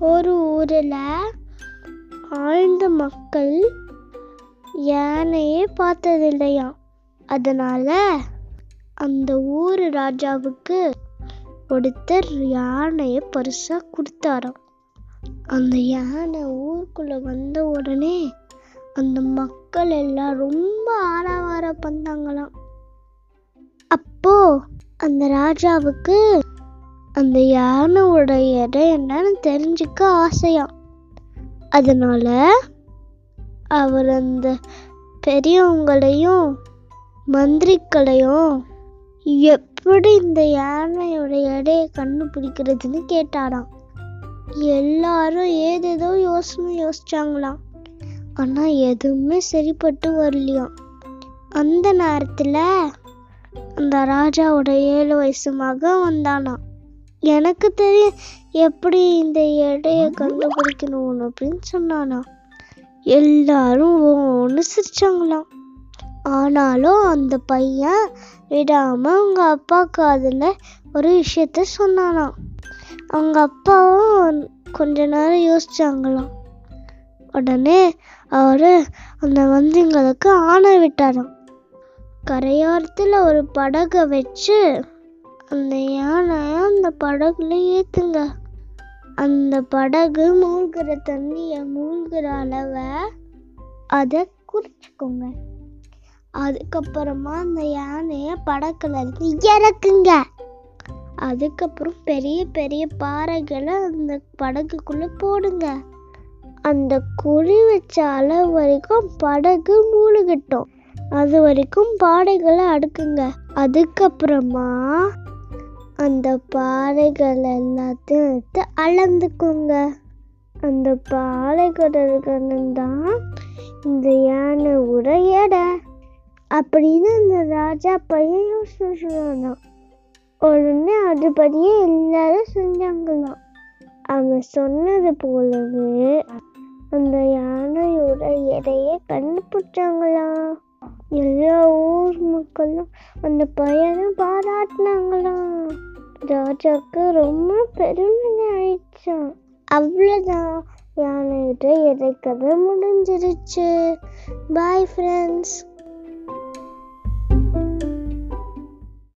ஒரு ஊரில் ஆழ்ந்த மக்கள் யானையே பார்த்ததில்லையாம் அதனால அந்த ஊர் ராஜாவுக்கு ஒருத்தர் யானையை பரிசாக கொடுத்தாராம். அந்த யானை ஊருக்குள்ளே வந்த உடனே அந்த மக்கள் எல்லாம் ரொம்ப ஆரவாரம் பண்ணாங்களாம். அப்போ அந்த ராஜாவுக்கு அந்த யானையோட எடை என்னன்னு தெரிஞ்சுக்க ஆசையாம். அதனால அவர் அந்த பெரியவங்களையும் மந்திரிக்களையும் எப்படி இந்த யானையோட எடையை கண்டுபிடிக்கிறதுன்னு கேட்டாராம். எல்லாரும் ஏதேதோ யோசனை யோசிச்சாங்களாம். ஆனால் எதுவுமே சரிப்பட்டு வரலையாம். அந்த நேரத்தில் அந்த ராஜாவோட ஏழு வயசு மகன் வந்தானாம். எனக்கு தெரியும் எப்படி இந்த எடையை கண்டுபிடிக்கணும் அப்படின்னு சொன்னானா. எல்லாரும் ஒன்று சிரிச்சாங்களாம். ஆனாலும் அந்த பையன் விடாம அவங்க அப்பா காதில் ஒரு விஷயத்த சொன்னானாம். அவங்க அப்பாவும் கொஞ்ச நேரம் யோசிச்சாங்களாம். உடனே அவர் அந்த வந்திங்களுக்கு ஆணை விட்டாராம். கரையோரத்தில் ஒரு படகை வச்சு அந்த யானையை படகுல ஏத்துங்க. அந்த படகு மூழ்கிற தண்ணிய மூழ்கிற அளவை அதை குறிச்சுக்கோங்க. அதுக்கப்புறமா அந்த யானைய படகுல இருந்து இறக்குங்க. அதுக்கப்புறம் பெரிய பெரிய பாறைகளை அந்த படகுக்குள்ள போடுங்க. அந்த குறி வச்ச அளவு வரைக்கும் படகு மூழ்கட்டும். அது வரைக்கும் பாடைகளை அடுக்குங்க. அதுக்கப்புறமா அந்த பாறைகள் எல்லாத்தையும் எடுத்து அளந்துக்குங்க. அந்த பாறைகள் தான் இந்த யானையோட எடை அப்படின்னு அந்த ராஜா பையன் யோசனை சொல்லணும் உடனே அதுபடியே எல்லாரும் செஞ்சாங்களாம். அவன் சொன்னது போலவே அந்த யானையோட எடையை கண்டுபிடிச்சாங்களாம். எல்லா ஊர் மக்களும் அந்த பையனை பாராட்டினாங்களாம். ராஜாக்கு ரொம்ப பெருமை ஆயிடுச்சான் அவ்வளோதான் யானையோட எடை கதை முடிஞ்சிருச்சு. Bye friends